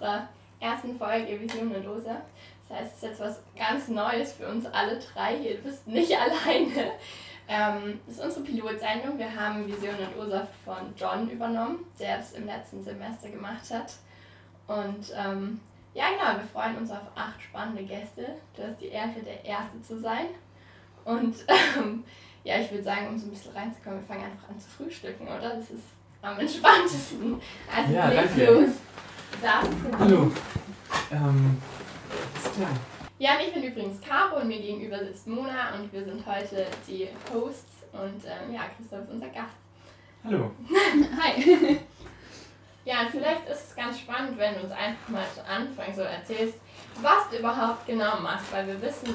unserer ersten Folge Vision und Dose. Das heißt, es ist jetzt was ganz Neues für uns alle drei hier. Du bist nicht alleine. Ähm, das ist unsere Pilotsendung. Wir haben Vision und Ursa von John übernommen, der das im letzten Semester gemacht hat. Und ähm, ja, genau, wir freuen uns auf acht spannende Gäste. Du hast die Ehre, der Erste zu sein. Und ähm, ja, ich würde sagen, um so ein bisschen reinzukommen, wir fangen einfach an zu frühstücken, oder? Das ist am entspanntesten. Also ja, danke. los. Hallo. Ähm, ist klar. Ja, ich bin übrigens Caro und mir gegenüber sitzt Mona und wir sind heute die Hosts und ähm, ja, Christoph ist unser Gast. Hallo. Hi. ja, und vielleicht ist es ganz spannend, wenn du uns einfach mal zu Anfang so erzählst, was du überhaupt genau machst, weil wir wissen,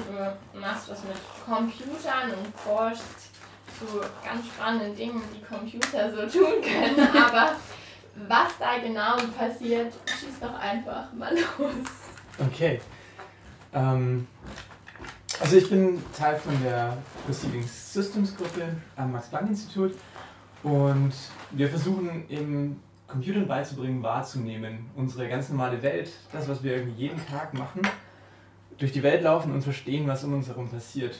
du machst was mit Computern und forschst zu ganz spannenden Dingen, die Computer so tun können, aber was da genau passiert, schieß doch einfach mal los. Okay. Ähm, also ich bin Teil von der Receiving Systems Gruppe am Max-Planck-Institut und wir versuchen eben Computern beizubringen, wahrzunehmen, unsere ganz normale Welt, das, was wir irgendwie jeden Tag machen, durch die Welt laufen und verstehen, was um uns herum passiert.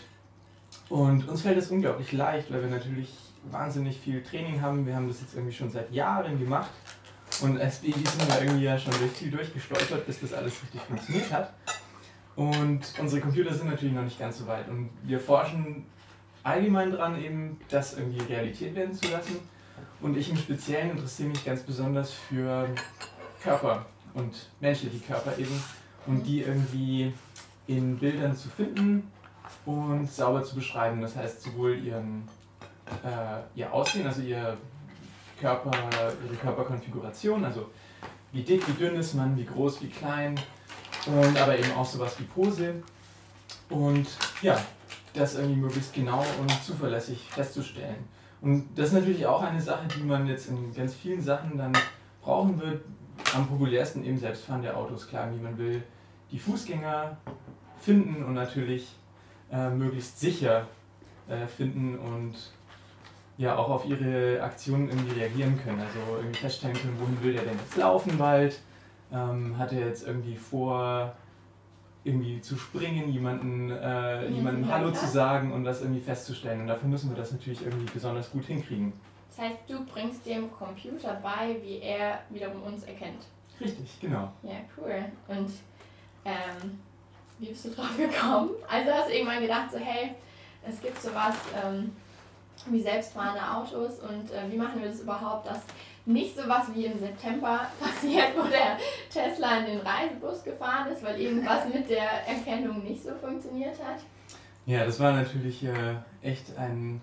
Und uns fällt das unglaublich leicht, weil wir natürlich wahnsinnig viel Training haben. Wir haben das jetzt irgendwie schon seit Jahren gemacht. Und als Babys sind wir irgendwie ja schon durch viel durchgestolpert, bis das alles richtig funktioniert hat. Und unsere Computer sind natürlich noch nicht ganz so weit. Und wir forschen allgemein dran, eben das irgendwie Realität werden zu lassen. Und ich im Speziellen interessiere mich ganz besonders für Körper und menschliche Körper eben. Und die irgendwie in Bildern zu finden und sauber zu beschreiben. Das heißt sowohl ihren, äh, ihr Aussehen, also ihr Körper, ihre Körperkonfiguration, also wie dick, wie dünn ist man, wie groß, wie klein, und aber eben auch sowas wie Pose. Und ja, das irgendwie möglichst genau und zuverlässig festzustellen. Und das ist natürlich auch eine Sache, die man jetzt in ganz vielen Sachen dann brauchen wird. Am populärsten eben selbstfahrende Autos, klar, wie man will die Fußgänger finden und natürlich äh, möglichst sicher äh, finden und ja auch auf ihre Aktionen irgendwie reagieren können. Also irgendwie feststellen können, wohin will der denn jetzt laufen bald? Ähm, hat er jetzt irgendwie vor, irgendwie zu springen, jemanden, äh, jemandem ja, Hallo klar. zu sagen und das irgendwie festzustellen. Und dafür müssen wir das natürlich irgendwie besonders gut hinkriegen. Das heißt, du bringst dem Computer bei, wie er wiederum uns erkennt. Richtig, genau. Ja, cool. Und ähm, wie bist du drauf gekommen? Also hast du irgendwann gedacht, so hey, es gibt sowas ähm, wie selbstfahrende Autos und äh, wie machen wir das überhaupt, dass nicht sowas wie im September passiert, wo der Tesla in den Reisebus gefahren ist, weil irgendwas mit der Erkennung nicht so funktioniert hat? Ja, das war natürlich äh, echt ein,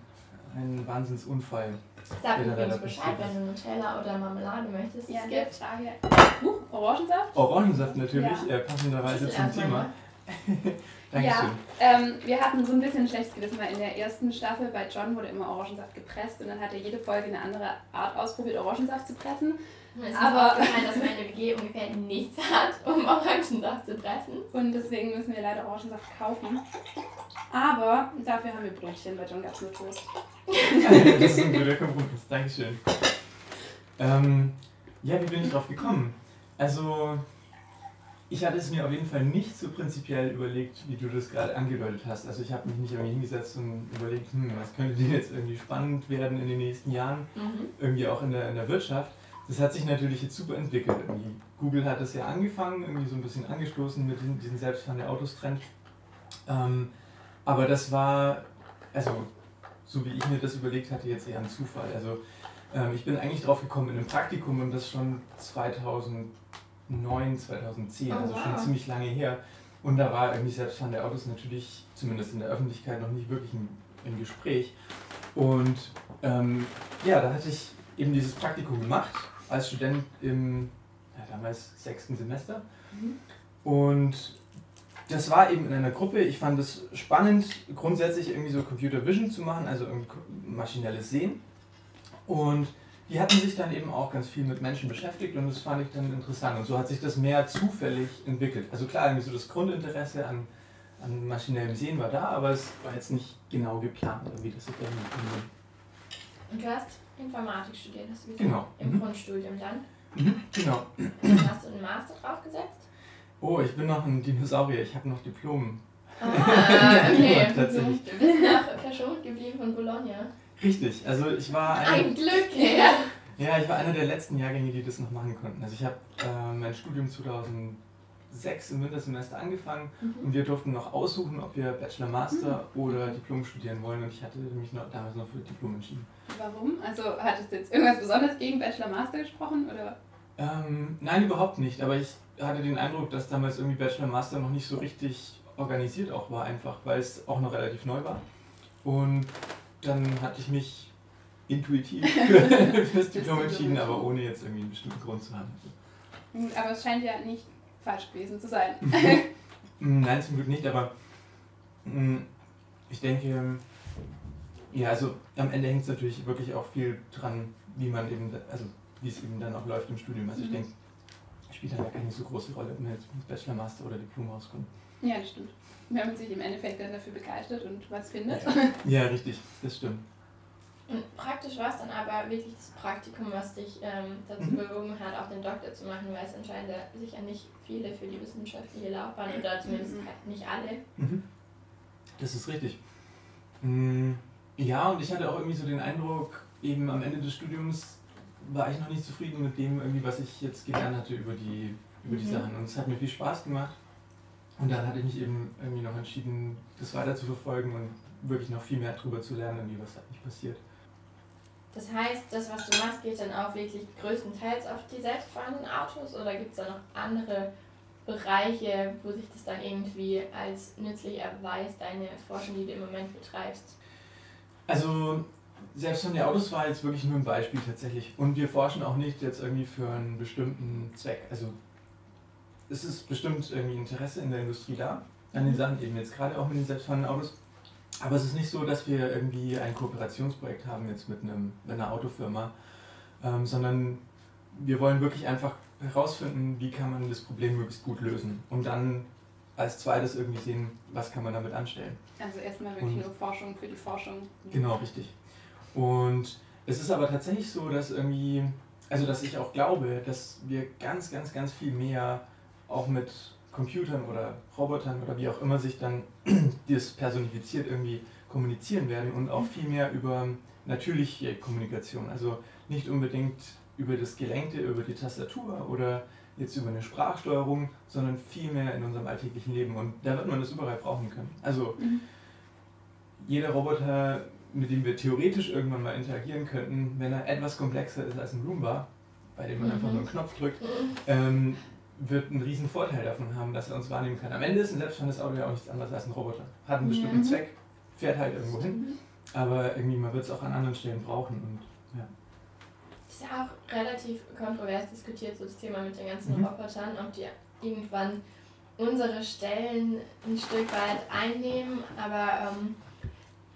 ein Wahnsinnsunfall. Sag da- übrigens Bescheid, wenn du Nutella oder Marmelade möchtest. Ja, es gibt. Frage. Huch, Orangensaft? Orangensaft natürlich, Ja. äh, passenderweise zum Thema. Dankeschön. Ähm, wir hatten so ein bisschen ein schlechtes Gewissen, weil in der ersten Staffel bei John wurde immer Orangensaft gepresst und dann hat er jede Folge eine andere Art ausprobiert, Orangensaft zu pressen. Mir ist Aber- aber aufgefallen, dass meine WG ungefähr nichts hat, um Orangensaft zu pressen. Und deswegen müssen wir leider Orangensaft kaufen. Aber dafür haben wir Brötchen, bei John gab es nur Toast. das ist ein guter Kompromiss. Dankeschön. Ähm, ja, wie bin ich drauf gekommen? Also, ich hatte es mir auf jeden Fall nicht so prinzipiell überlegt, wie du das gerade angedeutet hast. Also, ich habe mich nicht irgendwie hingesetzt und überlegt, hm, was könnte denn jetzt irgendwie spannend werden in den nächsten Jahren, Mhm. irgendwie auch in der, in der Wirtschaft. Das hat sich natürlich jetzt super entwickelt. Irgendwie Google hat das ja angefangen, irgendwie so ein bisschen angestoßen mit diesem diesen selbstfahrenden Autos-Trend. Ähm, aber das war, also so wie ich mir das überlegt hatte, jetzt eher ein Zufall. Also ähm, ich bin eigentlich drauf gekommen in einem Praktikum und das schon 2009, 2010, Oh, also schon wow. ziemlich lange her. Und da war irgendwie selbstfahrende Autos natürlich, zumindest in der Öffentlichkeit, noch nicht wirklich im, im Gespräch. Und ähm, ja, da hatte ich eben dieses Praktikum gemacht als Student im ja, damals sechsten Semester. Mhm. Und das war eben in einer Gruppe. Ich fand es spannend, grundsätzlich irgendwie so Computer Vision zu machen, also maschinelles Sehen. Und die hatten sich dann eben auch ganz viel mit Menschen beschäftigt und das fand ich dann interessant. Und so hat sich das mehr zufällig entwickelt. Also klar, irgendwie so das Grundinteresse an, an maschinellem Sehen war da, aber es war jetzt nicht genau geplant, wie das sich dann. Und du hast Informatik studiert, hast du gesagt? Genau. Im Mhm. Grundstudium dann. Mhm, genau. Hast du einen Master draufgesetzt? Oh, ich bin noch ein Dinosaurier, ich habe noch Diplom. Ah, okay. Tatsächlich. Du bist noch verschont geblieben von Bologna. Richtig, also ich war Ein einer, Glück, ja. ja, ich war einer der letzten Jahrgänge, die das noch machen konnten. Also ich habe äh, mein Studium 2006 im Wintersemester angefangen Mhm. und wir durften noch aussuchen, ob wir Bachelor, Master oder Diplom studieren wollen und ich hatte mich noch, damals noch für Diplom entschieden. Warum? Also hattest du jetzt irgendwas Besonderes gegen Bachelor Master gesprochen? Oder? Ähm, nein, überhaupt nicht, aber ich hatte den Eindruck, dass damals irgendwie Bachelor, Master noch nicht so richtig organisiert auch war, einfach weil es auch noch relativ neu war. Und dann hatte ich mich intuitiv für, fürs Diplom entschieden, aber ohne jetzt irgendwie einen bestimmten Grund zu haben. Gut, Aber es scheint ja nicht falsch gewesen zu sein. Mm, Nein, zum Glück nicht, aber mm, ich denke, ja, also am Ende hängt es natürlich wirklich auch viel dran, wie man eben, also wie es eben dann auch läuft im Studium. Also ich Mhm. denke, spielt dann ja keine so große Rolle, ob man jetzt mit Bachelor, Master oder Diplom rauskommt. ja, das stimmt. Wenn man sich im Endeffekt dann dafür begeistert und was findet. Ja, richtig, das stimmt. Und praktisch war es dann aber wirklich das Praktikum, was dich ähm, dazu Mhm. bewogen hat, auch den Doktor zu machen, weil es anscheinend ja sicher nicht viele für die wissenschaftliche Laufbahn oder zumindest Mhm. halt nicht alle. Mhm. Das ist richtig. Mm, Ja, und ich hatte auch irgendwie so den Eindruck, eben am Ende des Studiums war ich noch nicht zufrieden mit dem, irgendwie, was ich jetzt gelernt hatte über die, über die Mhm. Sachen. Und es hat mir viel Spaß gemacht. Und dann hatte ich mich eben irgendwie noch entschieden, das weiter zu verfolgen und wirklich noch viel mehr darüber zu lernen, wie was eigentlich passiert. Das heißt, das, was du machst, geht dann auch wirklich größtenteils auf die selbstfahrenden Autos oder gibt es da noch andere Bereiche, wo sich das dann irgendwie als nützlich erweist, deine Forschung, die du im Moment betreibst? Also, selbst von den Autos war jetzt wirklich nur ein Beispiel tatsächlich. Und wir forschen auch nicht jetzt irgendwie für einen bestimmten Zweck. Also, es ist bestimmt irgendwie Interesse in der Industrie da, an den Sachen eben jetzt gerade auch mit den selbstfahrenden Autos. Aber es ist nicht so, dass wir irgendwie ein Kooperationsprojekt haben jetzt mit, einem, mit einer Autofirma, ähm, sondern wir wollen wirklich einfach herausfinden, wie kann man das Problem möglichst gut lösen. Und dann als zweites irgendwie sehen, was kann man damit anstellen. Also erstmal wirklich Und- nur Forschung für die Forschung. Genau, richtig. Und es ist aber tatsächlich so, dass irgendwie, also dass ich auch glaube, dass wir ganz, ganz, ganz viel mehr auch mit Computern oder Robotern oder wie auch immer sich dann das personifiziert irgendwie kommunizieren werden und auch viel mehr über natürliche Kommunikation. Also nicht unbedingt über das Gelenkte, über die Tastatur oder jetzt über eine Sprachsteuerung, sondern viel mehr in unserem alltäglichen Leben. Und da wird man das überall brauchen können. Also Mhm. jeder Roboter, mit dem wir theoretisch irgendwann mal interagieren könnten, wenn er etwas komplexer ist als ein Roomba, bei dem man Mhm. einfach nur einen Knopf drückt, ähm, wird einen riesen Vorteil davon haben, dass er uns wahrnehmen kann. Am Ende ist ein selbstfahrendes Auto ja auch nichts anderes als ein Roboter. Hat einen bestimmten Mhm. Zweck, fährt halt irgendwo hin, aber irgendwie man wird es auch an anderen Stellen brauchen. Und, ja. Das ist ja auch relativ kontrovers diskutiert, so das Thema mit den ganzen Mhm. Robotern, ob die irgendwann unsere Stellen ein Stück weit einnehmen. Aber ähm,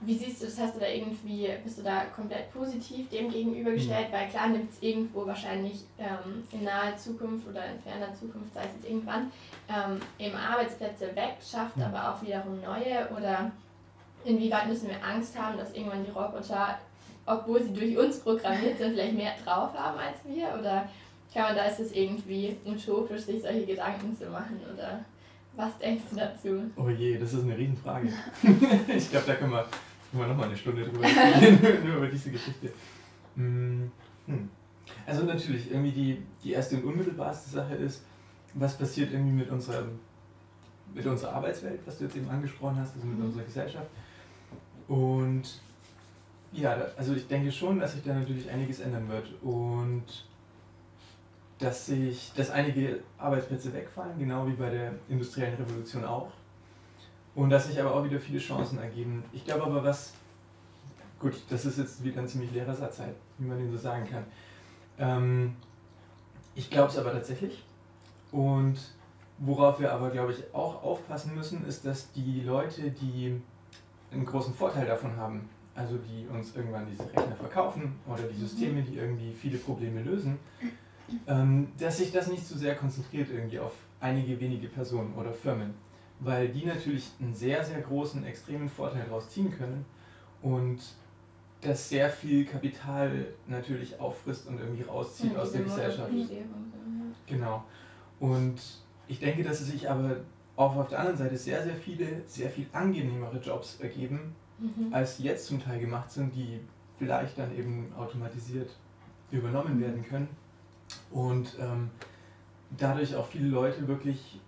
wie siehst du das? Hast du da irgendwie, bist du da komplett positiv dem gegenübergestellt? Weil klar nimmt es irgendwo wahrscheinlich ähm, in naher Zukunft oder in ferner Zukunft, sei es jetzt irgendwann, ähm, eben Arbeitsplätze weg, schafft Ja. aber auch wiederum neue. Oder inwieweit müssen wir Angst haben, dass irgendwann die Roboter obwohl sie durch uns programmiert sind, vielleicht mehr drauf haben als wir? Oder kann man da ist es irgendwie utopisch, sich solche Gedanken zu machen? Oder was denkst du dazu? Oh je, das ist eine Riesenfrage. ich glaube, da können wir, können wir nochmal eine Stunde drüber reden, nur über diese Geschichte. Mm, hm. Also natürlich, irgendwie die, die erste und unmittelbarste Sache ist, was passiert irgendwie mit unserer, mit unserer Arbeitswelt, was du jetzt eben angesprochen hast, also mit unserer Gesellschaft. Und ja, also ich denke schon, dass sich da natürlich einiges ändern wird und dass sich, dass einige Arbeitsplätze wegfallen, genau wie bei der industriellen Revolution auch. Und dass sich aber auch wieder viele Chancen ergeben. Ich glaube aber, was, gut, das ist jetzt wieder ein ziemlich leerer Satz halt, wie man den so sagen kann. Ähm, ich glaube es aber tatsächlich. Und worauf wir aber, glaube ich, auch aufpassen müssen, ist, dass die Leute, die einen großen Vorteil davon haben, also die uns irgendwann diese Rechner verkaufen oder die Systeme, die irgendwie viele Probleme lösen, ähm, dass sich das nicht zu sehr konzentriert irgendwie auf einige wenige Personen oder Firmen, weil die natürlich einen sehr, sehr großen, extremen Vorteil daraus ziehen können und das sehr viel Kapital natürlich auffrisst und irgendwie rauszieht Ja, aus der Gesellschaft. Genau. Und ich denke, dass es sich aber auch auf der anderen Seite sehr, sehr viele, sehr viel angenehmere Jobs ergeben, Mhm. als jetzt zum Teil gemacht sind, die vielleicht dann eben automatisiert übernommen werden können. Und ähm, dadurch auch viele Leute wirklich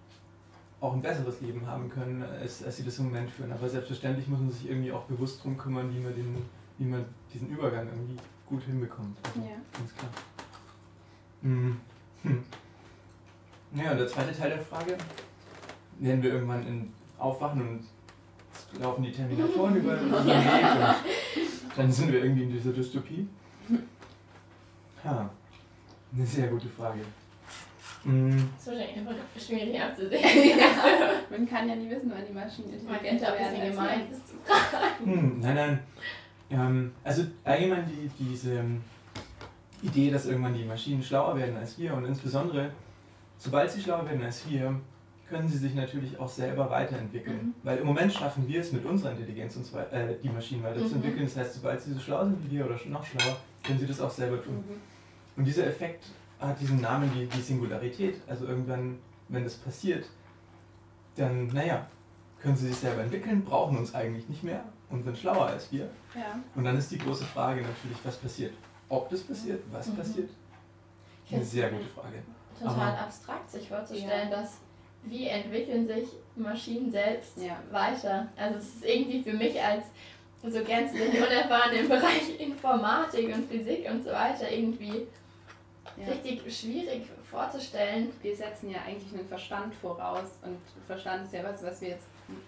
auch ein besseres Leben haben können, als, als sie das im Moment führen. Aber selbstverständlich muss man sich irgendwie auch bewusst drum kümmern, wie man, den, wie man diesen Übergang irgendwie gut hinbekommt. Also, Ja. Ganz klar. Mhm. Hm. Ja, und der zweite Teil der Frage, werden wir irgendwann in aufwachen und laufen die Terminatoren über unseren Weg und dann sind wir irgendwie in dieser Dystopie? Ja, eine sehr gute Frage. Mhm. Das ist wahrscheinlich einfach schwierig abzusehen. Man kann ja nie wissen, wann die Maschinen intelligenter werden. als gemein ist. Hm, nein, nein. Ähm, also allgemein die, diese ähm, Idee, dass irgendwann die Maschinen schlauer werden als wir und insbesondere, sobald sie schlauer werden als wir, können sie sich natürlich auch selber weiterentwickeln. Mhm. Weil im Moment schaffen wir es mit unserer Intelligenz, uns, äh, die Maschinen weiterzuentwickeln. Mhm. Das heißt, sobald sie so schlau sind wie wir oder noch schlauer, können sie das auch selber tun. Mhm. Und dieser Effekt hat diesen Namen die, die Singularität. Also irgendwann, wenn das passiert, dann, naja, können sie sich selber entwickeln, brauchen uns eigentlich nicht mehr und sind schlauer als wir. Ja. Und dann ist die große Frage natürlich, was passiert? Ob das passiert, was Mhm. passiert? Eine sehr gute Frage. Total Aber- abstrakt, sich vorzustellen, Ja. dass wie entwickeln sich Maschinen selbst Ja. weiter. Also es ist irgendwie für mich als so gänzlich unerfahren im Bereich Informatik und Physik und so weiter irgendwie Ja. richtig schwierig vorzustellen. Wir setzen ja eigentlich einen Verstand voraus und Verstand ist ja was, was wir jetzt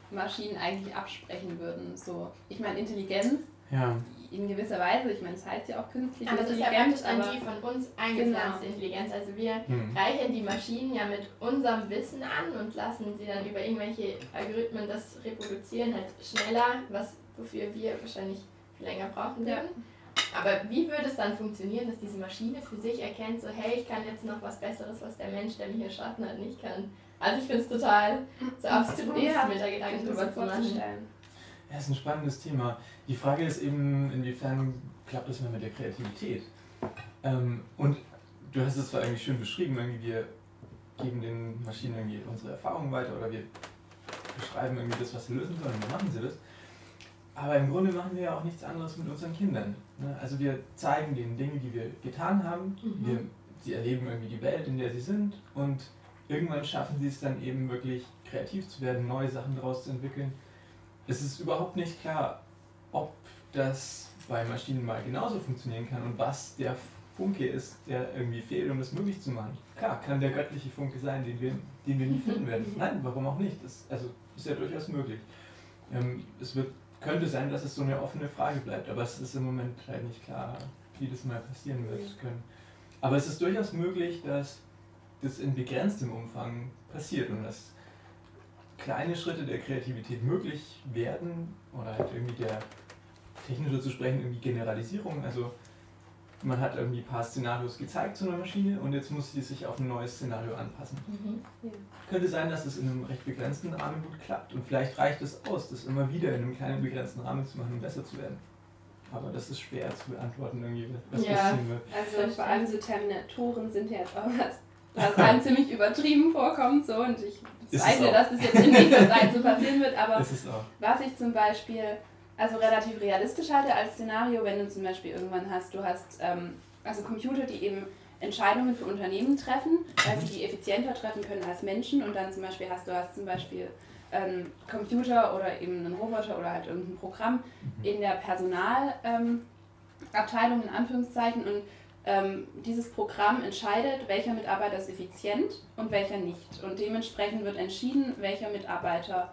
Maschinen eigentlich absprechen würden. So, ich meine Intelligenz Ja, in gewisser Weise, ich meine, es heißt ja auch künstliche Aber deshalb kommt Intelligenz, es an aber die von uns eingepflanzte Genau. Intelligenz. Also wir hm. reichern die Maschinen ja mit unserem Wissen an und lassen sie dann über irgendwelche Algorithmen das reproduzieren, halt schneller, was wofür wir wahrscheinlich viel länger brauchen Ja. Aber wie würde es dann funktionieren, dass diese Maschine für sich erkennt, so hey, ich kann jetzt noch was Besseres, was der Mensch, der mich erschaffen hat, nicht kann. Also ich finde es total so abstrus, Ja, mit der Gedanken drüber so zu machen. vorzustellen. ja, ist ein spannendes Thema. Die Frage ist eben, inwiefern klappt das mit der Kreativität? Ähm, und du hast es zwar eigentlich schön beschrieben, irgendwie wir geben den Maschinen irgendwie unsere Erfahrungen weiter oder wir beschreiben irgendwie das, was sie lösen sollen, und dann machen sie das. Aber im Grunde machen wir ja auch nichts anderes mit unseren Kindern. Ne? Also wir zeigen denen Dinge, die wir getan haben. Mhm. Wir, sie erleben irgendwie die Welt, in der sie sind. Und irgendwann schaffen sie es dann eben wirklich kreativ zu werden, neue Sachen daraus zu entwickeln. Es ist überhaupt nicht klar, ob das bei Maschinen mal genauso funktionieren kann und was der Funke ist, der irgendwie fehlt, um das möglich zu machen. Klar, kann der göttliche Funke sein, den wir, den wir nie finden werden. Nein, warum auch nicht? Das also, ist ja durchaus möglich. Ähm, es wird, könnte sein, dass es so eine offene Frage bleibt, aber es ist im Moment halt nicht klar, wie das mal passieren wird können. Aber es ist durchaus möglich, dass das in begrenztem Umfang passiert und dass kleine Schritte der Kreativität möglich werden oder halt irgendwie der technische zu sprechen, irgendwie Generalisierung. Also man hat irgendwie ein paar Szenarios gezeigt zu einer Maschine und jetzt muss sie sich auf ein neues Szenario anpassen. Mhm. Könnte sein, dass es in einem recht begrenzten Rahmen gut klappt und vielleicht reicht es aus, das immer wieder in einem kleinen begrenzten Rahmen zu machen, um besser zu werden. Aber das ist schwer zu beantworten, irgendwie, was Ja. passieren wird. Also vor allem so Terminatoren sind ja jetzt auch was, was einem ziemlich übertrieben vorkommt so und ich es bezweifle, dass das jetzt in nächster Zeit so passieren wird, aber was ich zum Beispiel also relativ realistisch halte als Szenario, wenn du zum Beispiel irgendwann hast, du hast ähm, also Computer, die eben Entscheidungen für Unternehmen treffen, weil sie die effizienter treffen können als Menschen und dann zum Beispiel hast du hast zum Beispiel einen Computer oder eben einen Roboter oder halt irgendein Programm in der Personalabteilung ähm, in Anführungszeichen und ähm, dieses Programm entscheidet, welcher Mitarbeiter ist effizient und welcher nicht. Und dementsprechend wird entschieden, welcher Mitarbeiter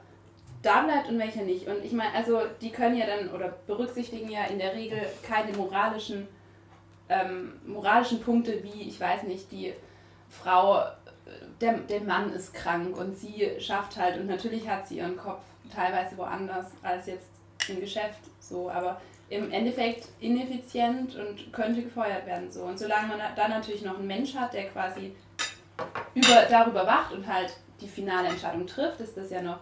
da bleibt und welcher nicht. Und ich meine, also die können ja dann oder berücksichtigen ja in der Regel keine moralischen, ähm, moralischen Punkte wie, ich weiß nicht, die Frau, der, der Mann ist krank und sie schafft halt und natürlich hat sie ihren Kopf teilweise woanders als jetzt im Geschäft so, aber im Endeffekt ineffizient und könnte gefeuert werden so. Und solange man dann natürlich noch einen Mensch hat, der quasi über, darüber wacht und halt die finale Entscheidung trifft, ist das ja noch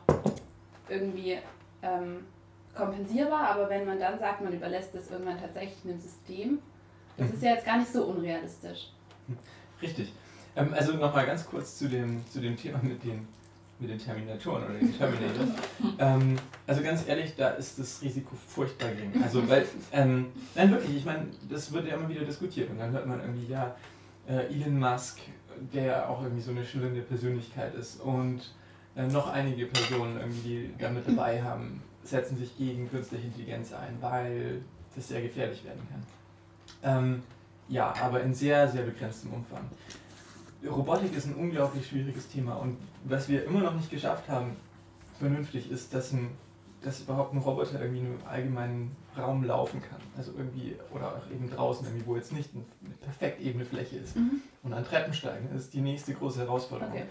irgendwie ähm, kompensierbar, aber wenn man dann sagt, man überlässt das irgendwann tatsächlich einem System, das ist ja jetzt gar nicht so unrealistisch. Richtig. Ähm, also nochmal ganz kurz zu dem, zu dem Thema mit den, mit den Terminatoren oder den Terminators. ähm, also ganz ehrlich, da ist das Risiko furchtbar gering. Also weil, ähm, nein wirklich, ich meine, das wird ja immer wieder diskutiert und dann hört man irgendwie, ja, äh, Elon Musk, der auch irgendwie so eine schillernde Persönlichkeit ist und äh, noch einige Personen irgendwie, die da mit dabei haben, setzen sich gegen künstliche Intelligenz ein, weil das sehr gefährlich werden kann. Ähm, ja, aber in sehr, sehr begrenztem Umfang. Robotik ist ein unglaublich schwieriges Thema und was wir immer noch nicht geschafft haben, vernünftig, ist, dass, ein, dass überhaupt ein Roboter irgendwie im allgemeinen Raum laufen kann. Also irgendwie, oder auch eben draußen, irgendwie, wo jetzt nicht eine perfekt ebene Fläche ist. Mhm. Und an Treppensteigen ist die nächste große Herausforderung. Okay.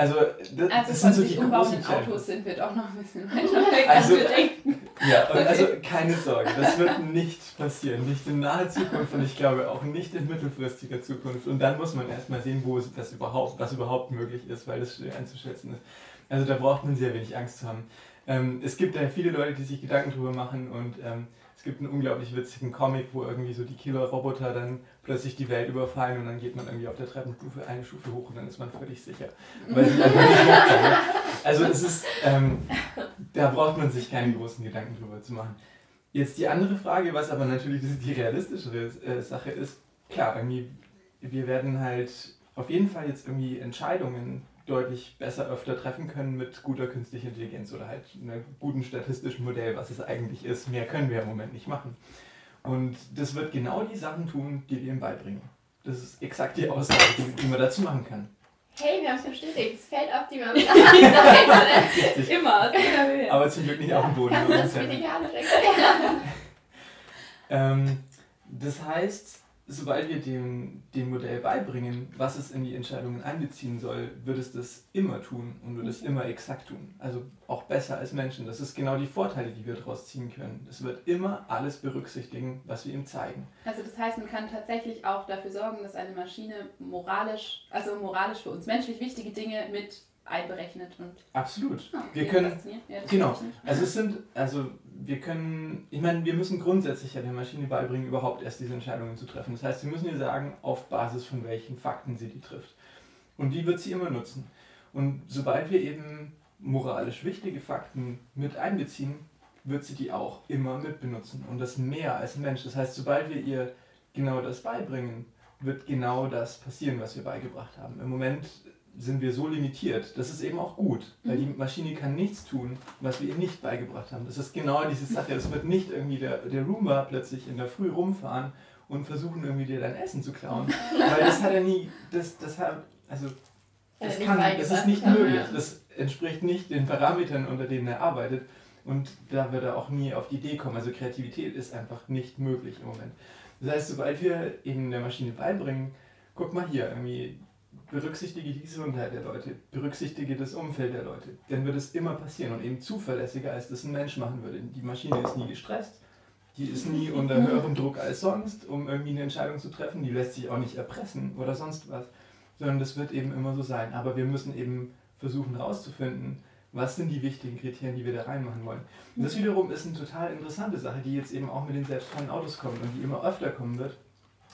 Also, das, also das sind so die großen Autos sind wir doch noch ein bisschen weiter weg, also, als wir denken. Ja, und also keine Sorge, das wird nicht passieren. Nicht in naher Zukunft und ich glaube auch nicht in mittelfristiger Zukunft. Und dann muss man erstmal sehen, wo das überhaupt, was überhaupt möglich ist, weil das schwer einzuschätzen ist. Also da braucht man sehr wenig Angst zu haben. Ähm, es gibt ja viele Leute, die sich Gedanken drüber machen und ähm, es gibt einen unglaublich witzigen Comic, wo irgendwie so die Killer-Roboter dann plötzlich die Welt überfallen und dann geht man irgendwie auf der Treppenstufe eine Stufe hoch und dann ist man völlig sicher. Weil sie einfach nicht Also es ist, ähm, da braucht man sich keine großen Gedanken drüber zu machen. Jetzt die andere Frage, was aber natürlich die realistischere äh, Sache ist, klar, irgendwie, wir werden halt auf jeden Fall jetzt irgendwie Entscheidungen deutlich besser öfter treffen können mit guter künstlicher Intelligenz oder halt einem guten statistischen Modell, was es eigentlich ist. Mehr können wir im Moment nicht machen. Und das wird genau die Sachen tun, die wir ihm beibringen. Das ist exakt die Aussage, die, man dazu machen kann. Hey, wir haben es bestätigt. Es fällt auf die Mama. Immer. Aber zum Glück nicht auf dem Boden. Das physikalisch ähm, Das heißt, sobald wir dem, dem Modell beibringen, was es in die Entscheidungen einbeziehen soll, wird es das immer tun und wird es immer exakt tun. Also auch besser als Menschen. Das ist genau die Vorteile, die wir daraus ziehen können. Es wird immer alles berücksichtigen, was wir ihm zeigen. Also das heißt, man kann tatsächlich auch dafür sorgen, dass eine Maschine moralisch, also moralisch für uns menschlich wichtige Dinge mit einberechnet und absolut. Ah, wir können ja, genau. Also es sind also wir können, ich meine, wir müssen grundsätzlich ja der Maschine beibringen, überhaupt erst diese Entscheidungen zu treffen. Das heißt, wir müssen ihr sagen, auf Basis von welchen Fakten sie die trifft. Und die wird sie immer nutzen. Und sobald wir eben moralisch wichtige Fakten mit einbeziehen, wird sie die auch immer mitbenutzen. Und das mehr als ein Mensch. Das heißt, sobald wir ihr genau das beibringen, wird genau das passieren, was wir beigebracht haben. Im Moment sind wir so limitiert. Das ist eben auch gut, weil die mhm. Maschine kann nichts tun, was wir ihr nicht beigebracht haben. Das ist genau diese Sache. Es wird nicht irgendwie der, der Roomba plötzlich in der Früh rumfahren und versuchen irgendwie dir dein Essen zu klauen. weil das hat er nie, das, das hat, also das, kann, das ist nicht möglich. Das entspricht nicht den Parametern, unter denen er arbeitet. Und da wird er auch nie auf die Idee kommen. Also Kreativität ist einfach nicht möglich im Moment. Das heißt, sobald wir eben der Maschine beibringen, guck mal hier, irgendwie berücksichtige die Gesundheit der Leute, berücksichtige das Umfeld der Leute, dann wird es immer passieren und eben zuverlässiger, als das ein Mensch machen würde. Die Maschine ist nie gestresst, die ist nie unter höherem Druck als sonst, um irgendwie eine Entscheidung zu treffen, die lässt sich auch nicht erpressen oder sonst was, sondern das wird eben immer so sein. Aber wir müssen eben versuchen herauszufinden, was sind die wichtigen Kriterien, die wir da reinmachen wollen. Und das wiederum ist eine total interessante Sache, die jetzt eben auch mit den selbstfahrenden Autos kommt und die immer öfter kommen wird.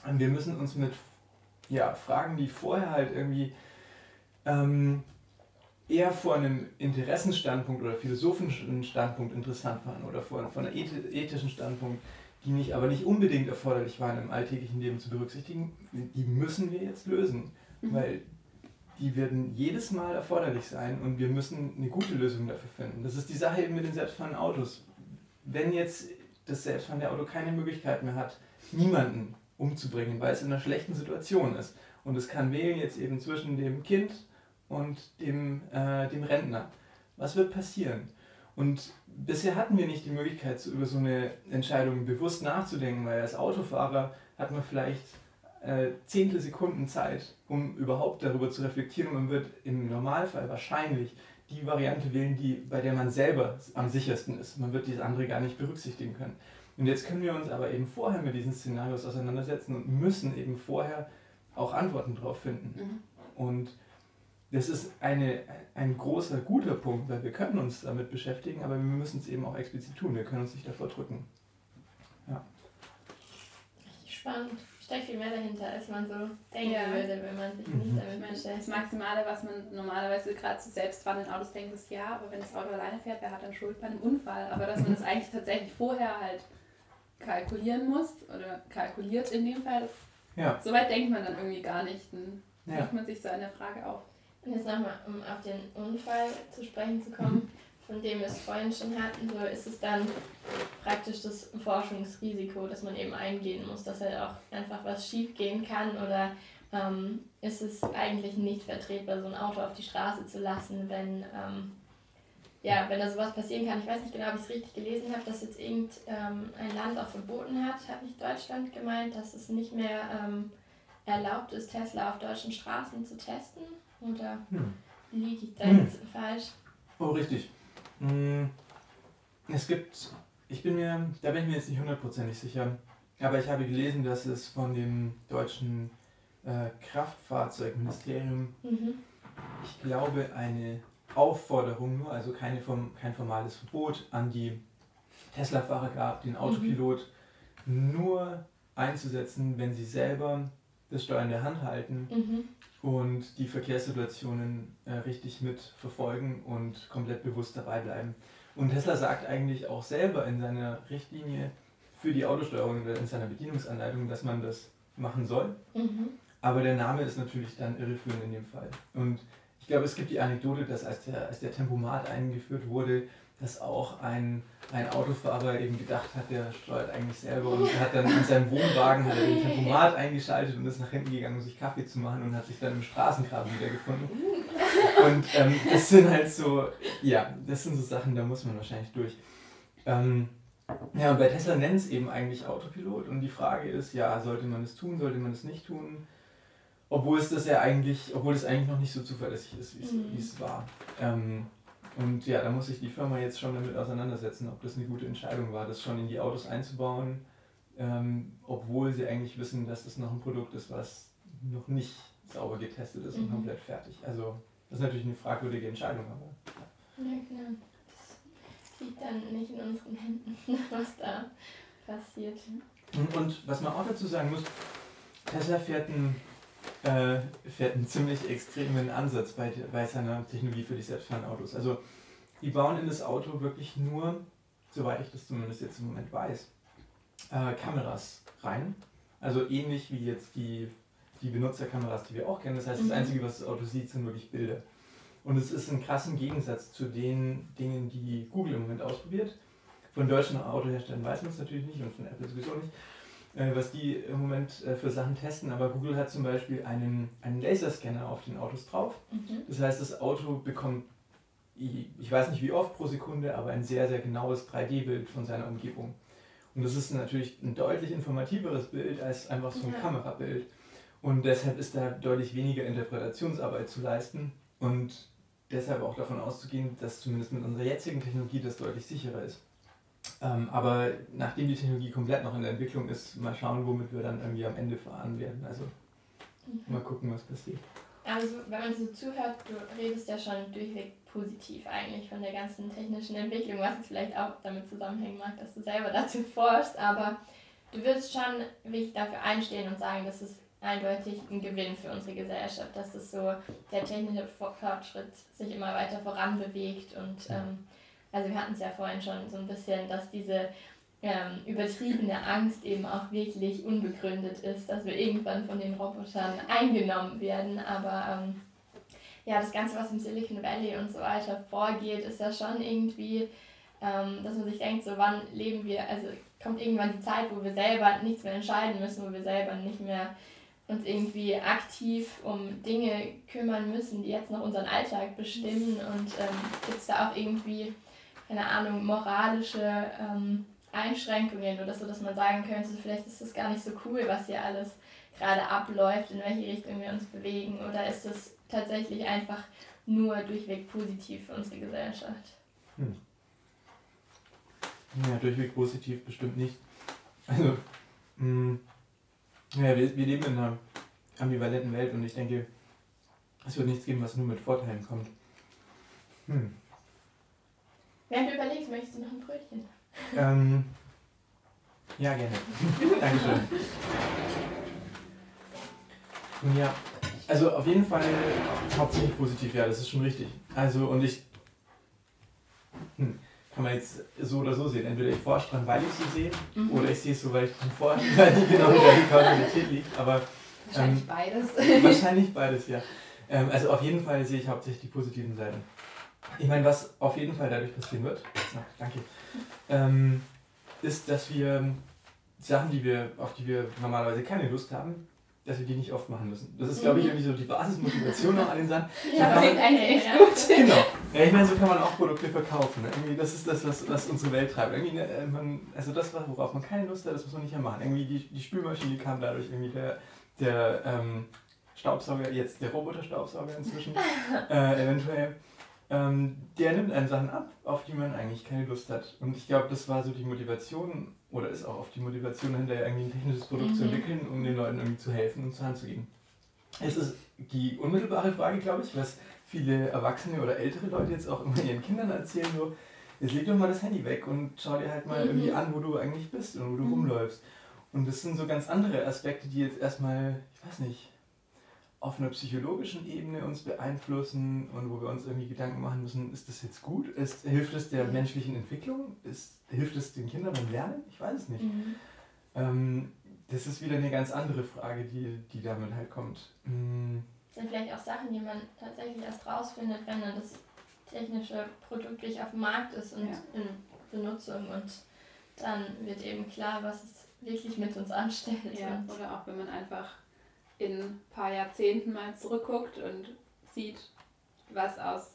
Und wir müssen uns mit ja, Fragen, die vorher halt irgendwie ähm, eher vor einem Interessenstandpunkt oder philosophischen Standpunkt interessant waren oder vor, von einem ethischen Standpunkt, die nicht, aber nicht unbedingt erforderlich waren im alltäglichen Leben zu berücksichtigen, die müssen wir jetzt lösen, mhm. weil die werden jedes Mal erforderlich sein und wir müssen eine gute Lösung dafür finden. Das ist die Sache eben mit den selbstfahrenden Autos. Wenn jetzt das selbstfahrende Auto keine Möglichkeit mehr hat, niemanden umzubringen, weil es in einer schlechten Situation ist. Und es kann wählen jetzt eben zwischen dem Kind und dem, äh, dem Rentner. Was wird passieren? Und bisher hatten wir nicht die Möglichkeit, über so eine Entscheidung bewusst nachzudenken, weil als Autofahrer hat man vielleicht äh, Zehntelsekunden Zeit, um überhaupt darüber zu reflektieren. Man wird im Normalfall wahrscheinlich die Variante wählen, die, bei der man selber am sichersten ist. Man wird dieses andere gar nicht berücksichtigen können. Und jetzt können wir uns aber eben vorher mit diesen Szenarios auseinandersetzen und müssen eben vorher auch Antworten drauf finden. Mhm. Und das ist eine, ein großer, guter Punkt, weil wir können uns damit beschäftigen, aber wir müssen es eben auch explizit tun. Wir können uns nicht davor drücken. Ja. Richtig spannend. Steckt viel mehr dahinter, als man so denken ja. würde, wenn man sich nicht mhm. damit meine, beschäftigt. Das Maximale, was man normalerweise gerade zu selbstfahrenden Autos denkt, ist ja, aber wenn das Auto alleine fährt, wer hat dann Schuld bei einem Unfall? Aber dass man das eigentlich tatsächlich vorher halt kalkulieren muss oder kalkuliert in dem Fall, ja. so weit denkt man dann irgendwie gar nicht. Dann ja. man sich so eine Frage auf. Und jetzt nochmal, um auf den Unfall zu sprechen zu kommen, mhm. von dem wir es vorhin schon hatten, so ist es dann praktisch das Forschungsrisiko, das man eben eingehen muss, dass halt auch einfach was schief gehen kann oder ähm, ist es eigentlich nicht vertretbar, so ein Auto auf die Straße zu lassen, wenn, ähm, ja, wenn da sowas passieren kann. Ich weiß nicht genau, ob ich es richtig gelesen habe, dass jetzt irgendein ähm, Land auch verboten hat, hat nicht Deutschland gemeint, dass es nicht mehr ähm, erlaubt ist, Tesla auf deutschen Straßen zu testen. Oder hm. liege ich da hm. jetzt falsch? Oh, richtig. Hm. Es gibt, ich bin mir, da bin ich mir jetzt nicht hundertprozentig sicher, aber ich habe gelesen, dass es von dem deutschen äh, Kraftfahrzeugministerium, mhm. ich glaube, eine Aufforderung nur, also keine vom, kein formales Verbot an die Tesla-Fahrer gab, den Autopilot mhm. nur einzusetzen, wenn sie selber das Steuer in der Hand halten mhm. und die Verkehrssituationen äh, richtig mitverfolgen und komplett bewusst dabei bleiben. Und Tesla sagt eigentlich auch selber in seiner Richtlinie für die Autosteuerung oder in seiner Bedienungsanleitung, dass man das machen soll. Mhm. Aber der Name ist natürlich dann irreführend in dem Fall. Und ich glaube, es gibt die Anekdote, dass als der, als der Tempomat eingeführt wurde, dass auch ein, ein Autofahrer eben gedacht hat, der steuert eigentlich selber und hat dann in seinem Wohnwagen hat er den Tempomat eingeschaltet und ist nach hinten gegangen, um sich Kaffee zu machen und hat sich dann im Straßengraben wiedergefunden. Und ähm, das sind halt so, ja, das sind so Sachen, da muss man wahrscheinlich durch. Ähm, ja, und bei Tesla nennt es eben eigentlich Autopilot und die Frage ist, ja, sollte man es tun, sollte man es nicht tun? Obwohl es das ja eigentlich, obwohl es eigentlich noch nicht so zuverlässig ist, wie es mhm. war. Ähm, und ja, da muss sich die Firma jetzt schon damit auseinandersetzen, ob das eine gute Entscheidung war, das schon in die Autos einzubauen, ähm, obwohl sie eigentlich wissen, dass das noch ein Produkt ist, was noch nicht sauber getestet ist mhm. und komplett fertig. Also das ist natürlich eine fragwürdige Entscheidung, aber. Ja, ja klar. Das liegt dann nicht in unseren Händen, was da passiert. Und was man auch dazu sagen muss, Tesla fährt ein äh, fährt einen ziemlich extremen Ansatz bei, bei seiner Technologie für die selbstfahrenden Autos. Also die bauen in das Auto wirklich nur, soweit ich das zumindest jetzt im Moment weiß, äh, Kameras rein. Also ähnlich wie jetzt die, die Benutzerkameras, die wir auch kennen. Das heißt, das mhm. Einzige, was das Auto sieht, sind wirklich Bilder. Und es ist ein krassen Gegensatz zu den Dingen, die Google im Moment ausprobiert. Von deutschen Autoherstellern weiß man es natürlich nicht und von Apple sowieso nicht. Äh, was die im Moment äh, für Sachen testen, aber Google hat zum Beispiel einen, einen Laserscanner auf den Autos drauf. Mhm. Das heißt, das Auto bekommt, ich weiß nicht wie oft pro Sekunde, aber ein sehr, sehr genaues 3D-Bild von seiner Umgebung. Und das ist natürlich ein deutlich informativeres Bild als einfach so ein ja. Kamerabild. Und deshalb ist da deutlich weniger Interpretationsarbeit zu leisten und deshalb auch davon auszugehen, dass zumindest mit unserer jetzigen Technologie das deutlich sicherer ist. Ähm, aber nachdem die Technologie komplett noch in der Entwicklung ist, mal schauen, womit wir dann irgendwie am Ende fahren werden. Also mhm. mal gucken, was passiert. Also wenn man so zuhört, du redest ja schon durchweg positiv eigentlich von der ganzen technischen Entwicklung, was jetzt vielleicht auch damit zusammenhängen mag, dass du selber dazu forschst, aber du würdest schon wirklich dafür einstehen und sagen, dass es eindeutig ein Gewinn für unsere Gesellschaft, dass es so der technische Fortschritt sich immer weiter voranbewegt und ähm, also wir hatten es ja vorhin schon so ein bisschen, dass diese ähm, übertriebene Angst eben auch wirklich unbegründet ist, dass wir irgendwann von den Robotern eingenommen werden. Aber ähm, ja, das Ganze, was im Silicon Valley und so weiter vorgeht, ist ja schon irgendwie, ähm, dass man sich denkt, so wann leben wir, also kommt irgendwann die Zeit, wo wir selber nichts mehr entscheiden müssen, wo wir selber nicht mehr uns irgendwie aktiv um Dinge kümmern müssen, die jetzt noch unseren Alltag bestimmen und ähm, gibt es da auch irgendwie keine Ahnung, moralische ähm, Einschränkungen oder so, dass man sagen könnte, vielleicht ist das gar nicht so cool, was hier alles gerade abläuft, in welche Richtung wir uns bewegen, oder ist das tatsächlich einfach nur durchweg positiv für unsere Gesellschaft? Hm. Ja, durchweg positiv bestimmt nicht. Also, mh, hm, ja, wir, wir leben in einer ambivalenten Welt und ich denke, Es wird nichts geben, was nur mit Vorteilen kommt. Hm. Während du überlegst, möchtest du noch ein Brötchen? Ähm, ja, gerne. Dankeschön. Ja, also auf jeden Fall hauptsächlich positiv, ja, das ist schon richtig. Also und ich hm, kann man jetzt so oder so sehen. Entweder ich forsche dran, weil ich sie sehe, mhm. oder ich sehe es so, weil ich dran forsche, weil die genau da die Kausalität liegt. Aber wahrscheinlich ähm, beides. Wahrscheinlich beides, ja. Ähm, also auf jeden Fall sehe ich hauptsächlich die positiven Seiten. Ich meine, was auf jeden Fall dadurch passieren wird, na, danke, ähm, ist, dass wir Sachen, die wir, auf die wir normalerweise keine Lust haben, dass wir die nicht oft machen müssen. Das ist, glaube ich, mhm. irgendwie so die Basismotivation noch an den Sachen. Ja, das klingt eigentlich echt gut. Genau. Ja, ich meine, so kann man auch Produkte verkaufen. Ne? Irgendwie, das ist das, was, was unsere Welt treibt. Irgendwie, ne, äh, man, also das, worauf man keine Lust hat, das muss man nicht mehr machen. Irgendwie die, die Spülmaschine kam dadurch, irgendwie der, der ähm, Staubsauger, jetzt der Roboter-Staubsauger inzwischen, äh, eventuell ähm, der nimmt einem Sachen ab, auf die man eigentlich keine Lust hat. Und ich glaube, das war so die Motivation, oder ist auch oft die Motivation hinterher, irgendwie ein technisches Produkt mhm. zu entwickeln, um den Leuten irgendwie zu helfen und zur Hand zu geben. Es ist die unmittelbare Frage, glaube ich, was viele Erwachsene oder ältere Leute jetzt auch immer ihren Kindern erzählen, so, jetzt leg doch mal das Handy weg und schau dir halt mal mhm. irgendwie an, wo du eigentlich bist und wo du mhm. rumläufst. Und das sind so ganz andere Aspekte, die jetzt erstmal, ich weiß nicht, auf einer psychologischen Ebene uns beeinflussen und wo wir uns irgendwie Gedanken machen müssen, ist das jetzt gut? Ist, hilft es der menschlichen Entwicklung? Ist, hilft es den Kindern beim Lernen? Ich weiß es nicht. Mhm. Ähm, das ist wieder eine ganz andere Frage, die, die damit halt kommt. Mhm. Das sind vielleicht auch Sachen, die man tatsächlich erst rausfindet, wenn dann das technische Produkt wirklich auf dem Markt ist und ja. in Benutzung und dann wird eben klar, was es wirklich mit uns anstellt. Ja, oder auch wenn man einfach in ein paar Jahrzehnten mal zurückguckt und sieht, was aus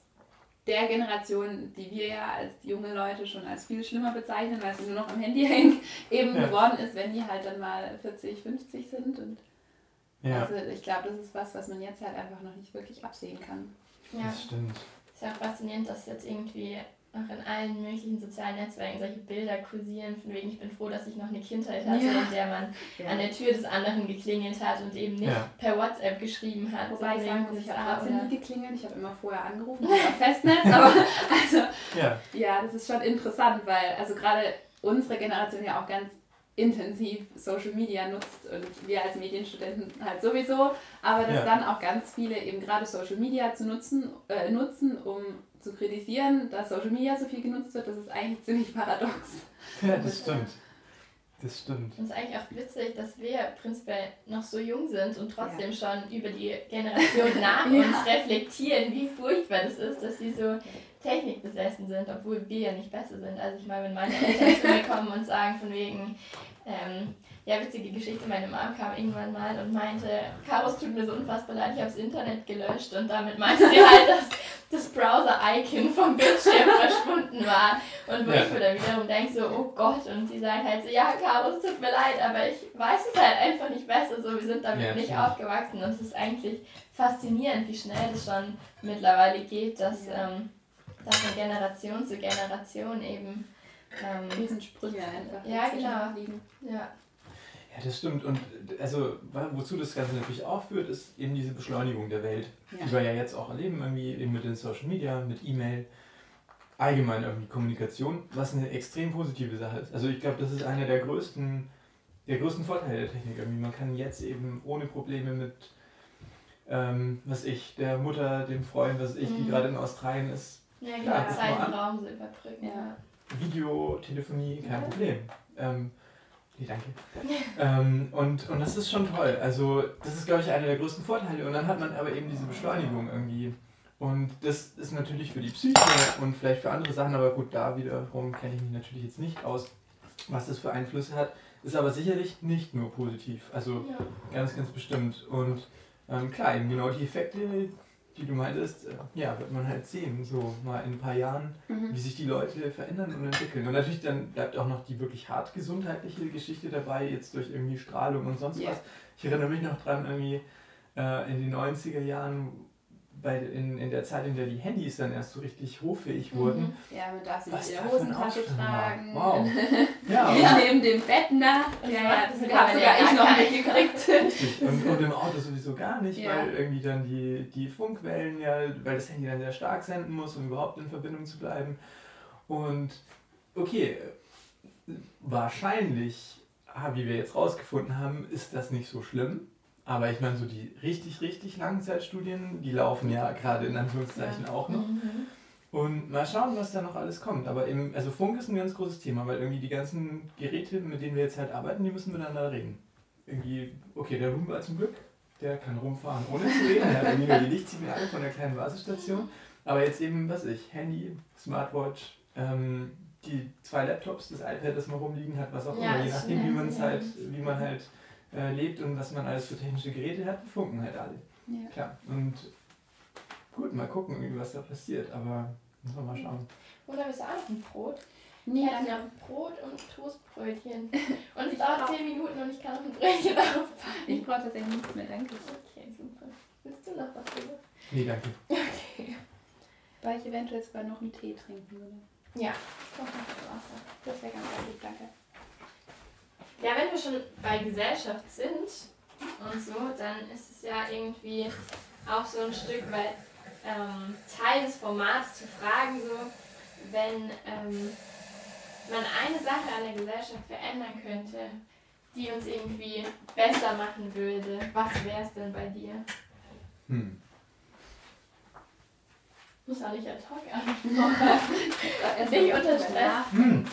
der Generation, die wir ja als junge Leute schon als viel schlimmer bezeichnen, weil sie nur noch am Handy hängen, eben ja. geworden ist, wenn die halt dann mal 40, 50 sind. Und ja. Also ich glaube, das ist was, was man jetzt halt einfach noch nicht wirklich absehen kann. Ja. Das stimmt. Ist ja auch faszinierend, dass jetzt irgendwie auch in allen möglichen sozialen Netzwerken solche Bilder kursieren, von wegen ich bin froh, dass ich noch eine Kindheit hatte, ja. in der man ja. an der Tür des anderen geklingelt hat und eben nicht ja. per WhatsApp geschrieben hat. Wobei ich sagen muss, ich habe trotzdem nie geklingelt, ich habe immer vorher angerufen, auf Festnetz, aber also ja. ja, das ist schon interessant, weil also gerade unsere Generation ja auch ganz intensiv Social Media nutzt und wir als Medienstudenten halt sowieso, aber dass dann auch ganz viele eben gerade Social Media zu nutzen, äh, nutzen, um zu kritisieren, dass Social Media so viel genutzt wird, das ist eigentlich ziemlich paradox. Ja, das stimmt. Das stimmt. Und es ist eigentlich auch witzig, dass wir prinzipiell noch so jung sind und trotzdem ja. schon über die Generation nach ja. uns reflektieren, wie furchtbar das ist, dass sie so technikbesessen sind, obwohl wir ja nicht besser sind. Also ich meine, wenn meine Eltern zu mir kommen und sagen von wegen, ähm, ja, witzige Geschichte, meine Mom kam irgendwann mal und meinte, Karos tut mir so unfassbar leid, ich habe das Internet gelöscht und damit meinte sie halt, dass das Browser-Icon vom Bildschirm verschwunden war. Und wo ja. ich mir dann wiederum denke, so, oh Gott, und sie sagt halt so, ja, Caro, es tut mir leid, aber ich weiß es halt einfach nicht besser, so, wir sind damit ja, nicht stimmt. aufgewachsen. Und es ist eigentlich faszinierend, wie schnell es schon mittlerweile geht, dass, ja. ähm, dass von Generation zu Generation eben ähm, Riesensprünge einfach ja, genau. liegen. Ja. Ja, das stimmt. Und also, wozu das Ganze natürlich auch führt, ist eben diese Beschleunigung der Welt, ja. die wir ja jetzt auch erleben, irgendwie eben mit den Social Media, mit E-Mail, allgemein irgendwie Kommunikation, was eine extrem positive Sache ist. Also ich glaube, das ist einer der größten, der größten Vorteile der Technik. Irgendwie. Man kann jetzt eben ohne Probleme mit, ähm, was ich, der Mutter, dem Freund, was ich, mhm. die gerade in Australien ist, ja, klar, Zeit und Raum so überbrücken. Ja. Videotelefonie, kein ja. Problem. Ähm, Nee, danke. ähm, und, und das ist schon toll. Also, das ist, glaube ich, einer der größten Vorteile. Und dann hat man aber eben diese Beschleunigung irgendwie. Und das ist natürlich für die Psyche und vielleicht für andere Sachen, aber gut, da wiederum kenne ich mich natürlich jetzt nicht aus, was das für Einflüsse hat. Ist aber sicherlich nicht nur positiv. Also ja. ganz, ganz bestimmt. Und ähm, klar, eben genau die Effekte, die du meintest, äh, ja, wird man halt sehen, so mal in ein paar Jahren, mhm. wie sich die Leute verändern und entwickeln. Und natürlich dann bleibt auch noch die wirklich hart gesundheitliche Geschichte dabei, jetzt durch irgendwie Strahlung und sonst yeah. was. Ich erinnere mich noch dran, irgendwie äh, in den 90er Jahren, bei, in, in der Zeit, in der die Handys dann erst so richtig hochfähig wurden. Mhm. Ja, man darf sie nicht in der Hosentasche tragen. Wow. Ja, Ja. Neben dem Bett nach. Das Ja, das das kann habe sogar ja ich noch nicht. richtig. Und, und im Auto sowieso gar nicht, Ja. weil irgendwie dann die, die Funkwellen ja, weil das Handy dann sehr stark senden muss, um überhaupt in Verbindung zu bleiben. Und okay, wahrscheinlich, ah, wie wir jetzt rausgefunden haben, ist das nicht so schlimm. Aber ich meine, so die richtig, richtig Langzeitstudien, die laufen ja gerade in Anführungszeichen auch noch. Mhm. Und mal schauen, was da noch alles kommt. Aber eben, also Funk ist ein ganz großes Thema, weil irgendwie die ganzen Geräte, mit denen wir jetzt halt arbeiten, die müssen miteinander reden. Irgendwie, okay, der Roomba zum Glück, der kann rumfahren ohne zu reden. Er hat irgendwie nur die Lichtsignale von der kleinen Basisstation. Aber jetzt eben, was ich, Handy, Smartwatch, ähm, die zwei Laptops, das iPad, das mal rumliegen hat, was auch Ja, immer, je nachdem, wie man es ja. halt, wie man halt äh, lebt und was man alles für technische Geräte hat, die funken halt alle. Ja. Klar. Und gut, mal gucken, irgendwie, was da passiert, aber müssen wir mal schauen. Oder willst du auch noch ein Brot? Nee, Ich hätte danke. noch Brot und Toastbrötchen. Und es dauert 10 Minuten und ich kann noch ein Brötchen aufpacken. Ich brauche tatsächlich nichts mehr, danke. Okay, super. Willst du noch was? Lisa? Nee, danke. Okay. Weil ich eventuell sogar noch einen Tee trinken würde. Ja, ich brauche noch das Wasser. Das wäre ganz gut, danke. Ja, wenn wir schon bei Gesellschaft sind und so, dann ist es ja irgendwie auch so ein Stück weit ähm, Teil des Formats zu fragen, so, wenn ähm, man eine Sache an der Gesellschaft verändern könnte, die uns irgendwie besser machen würde, was wäre es denn bei dir? Hm. Muss auch nicht ad hoc an. Nicht unter Stress. Hm.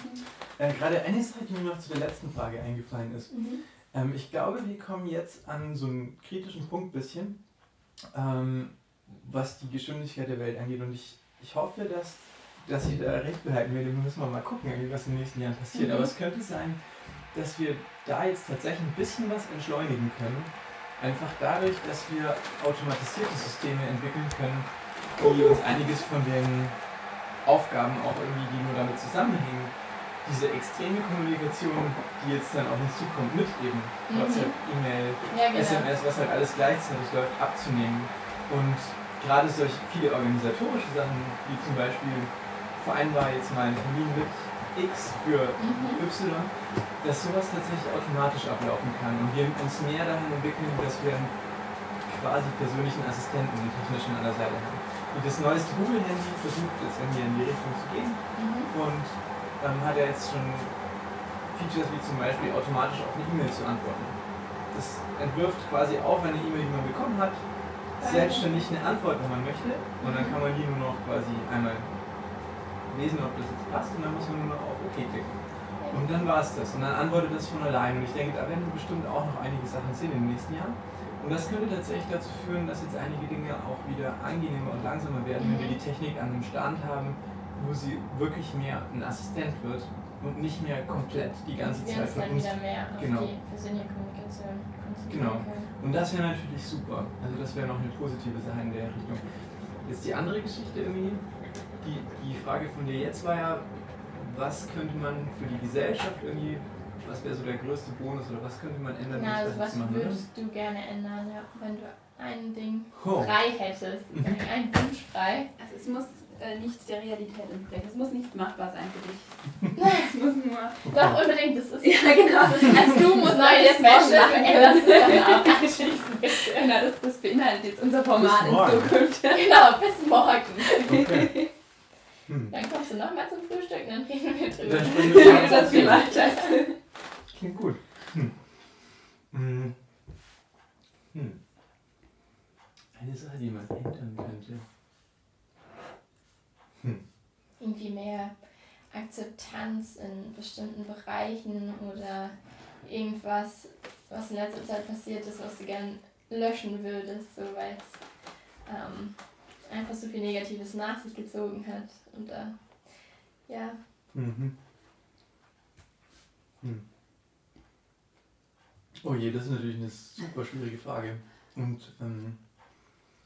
Äh, Gerade eine Sache, die mir noch zu der letzten Frage eingefallen ist. Mhm. Ähm, ich glaube, wir kommen jetzt an so einen kritischen Punkt bisschen, ähm, was die Geschwindigkeit der Welt angeht. Und ich, ich hoffe, dass, dass ich da recht behalten werde. Wir müssen mal, gucken, was in den nächsten Jahren passiert. Mhm. Aber es könnte sein, dass wir da jetzt tatsächlich ein bisschen was entschleunigen können. Einfach dadurch, dass wir automatisierte Systeme entwickeln können, die uns einiges von den Aufgaben auch irgendwie, die nur damit zusammenhängen, diese extreme Kommunikation, die jetzt dann auf uns zukommt, mit eben Mhm. WhatsApp, E-Mail, Ja, genau. SMS, was halt alles gleichzeitig läuft, abzunehmen. Und gerade solche viele organisatorische Sachen, wie zum Beispiel vereinbar jetzt mal einen Termin mit X für Mhm. Y, dass sowas tatsächlich automatisch ablaufen kann und wir uns mehr dahin entwickeln, dass wir einen quasi persönlichen Assistenten, einen technischen an der Seite haben. Und das neueste Google-Handy versucht jetzt irgendwie in die Richtung zu gehen Mhm. und ähm, hat ja jetzt schon Features wie zum Beispiel automatisch auf eine E-Mail zu antworten. Das entwirft quasi auf eine E-Mail, die man bekommen hat, selbstständig eine Antwort, wenn man möchte und dann kann man die nur noch quasi einmal lesen, ob das jetzt passt und dann muss man nur noch auf OK klicken. Und dann war es das. Und dann antwortet das von allein. Und ich denke, da werden wir bestimmt auch noch einige Sachen sehen in den nächsten Jahren. Und das könnte tatsächlich dazu führen, dass jetzt einige Dinge auch wieder angenehmer und langsamer werden, wenn wir die Technik an einem Stand haben, wo sie wirklich mehr ein Assistent wird und nicht mehr komplett die ganze Zeit von dann uns. wieder mehr auf Genau. die persönliche Kommunikation Genau. Und das wäre natürlich super. Also das wäre noch eine positive Sache in der Richtung. Jetzt die andere Geschichte irgendwie, die, die Frage von dir jetzt war ja, was könnte man für die Gesellschaft irgendwie, was wäre so der größte Bonus oder was könnte man ändern, Genau, es also was machen? Oder? würdest du gerne ändern, ja, wenn du ein Ding Oh. frei hättest, ein Wunsch frei? Also es muss äh, nicht der Realität entsprechen. Es muss nicht machbar sein für dich. es muss nur. Doch, unbedingt, das ist, Ja, genau. das ist als du musst neue jetzt morgen Special, machen änderst es können. dann bitte. Genau, das, das beinhaltet jetzt unser Format in. Zukunft. Genau, bis morgen. Okay. Hm. Dann kommst du nochmal zum Frühstück und dann reden wir drüber. Wie du das gemacht hast. Klingt gut. Hm. Hm. Hm. Eine Sache, die man ändern könnte. Irgendwie mehr Akzeptanz in bestimmten Bereichen oder irgendwas, was in letzter Zeit passiert ist, was du gern löschen würdest, so weil es ähm, einfach so viel Negatives nach sich gezogen hat. Und da, ja, Mhm. Hm. Oh je, das ist natürlich eine super schwierige Frage. Und ähm,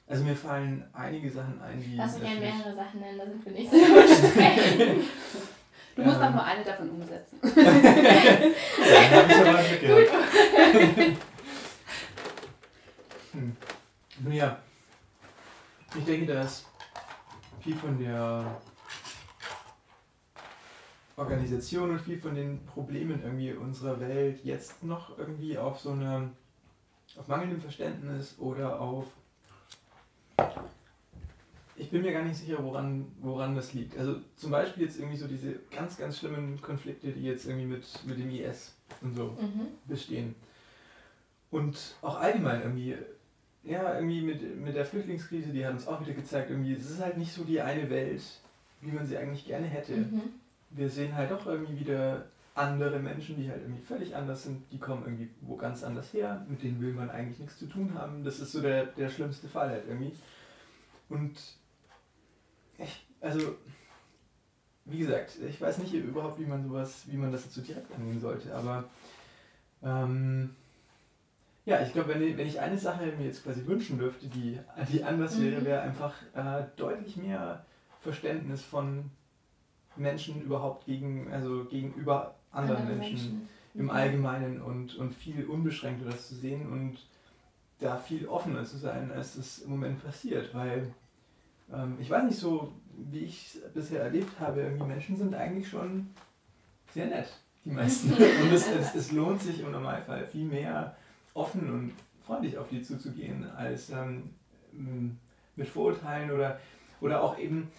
also mir fallen einige Sachen ein, die. lass uns gerne mehrere Sachen nennen, da sind wir nicht so. Du musst Ähm. auch nur eine davon umsetzen. Ja, hab ich aber Glück gehabt. hm. Nun ja, ich denke, denke, dass viel von der Organisation und viel von den Problemen irgendwie unserer Welt jetzt noch irgendwie auf so eine auf mangelndem Verständnis oder auf ich bin mir gar nicht sicher, woran, woran das liegt. Also zum Beispiel jetzt irgendwie so diese ganz, ganz schlimmen Konflikte, die jetzt irgendwie mit, mit dem IS und so mhm. bestehen. Und auch allgemein irgendwie, ja, irgendwie mit, mit der Flüchtlingskrise, die hat uns auch wieder gezeigt, irgendwie, es ist halt nicht so die eine Welt, wie man sie eigentlich gerne hätte. Mhm. Wir sehen halt auch irgendwie wieder andere Menschen, die halt irgendwie völlig anders sind, die kommen irgendwie wo ganz anders her, mit denen will man eigentlich nichts zu tun haben. Das ist so der, der schlimmste Fall halt irgendwie. Und ich, also, wie gesagt, ich weiß nicht überhaupt, wie man sowas, wie man das jetzt so direkt angehen sollte, aber ähm, ja, ich glaube, wenn, wenn ich eine Sache mir jetzt quasi wünschen dürfte, die, die anders wäre, mhm. wäre einfach äh, deutlich mehr Verständnis von Menschen überhaupt gegen, also gegenüber anderen Andere Menschen, Menschen, im. Allgemeinen und, und viel unbeschränkter das zu sehen und da viel offener zu sein, als es im Moment passiert, weil ähm, ich weiß nicht so, wie ich es bisher erlebt habe, irgendwie Menschen sind eigentlich schon sehr nett, die meisten. und es, es, es, lohnt sich im Normalfall viel mehr offen und freundlich auf die zuzugehen, als ähm, mit Vorurteilen oder, oder auch eben,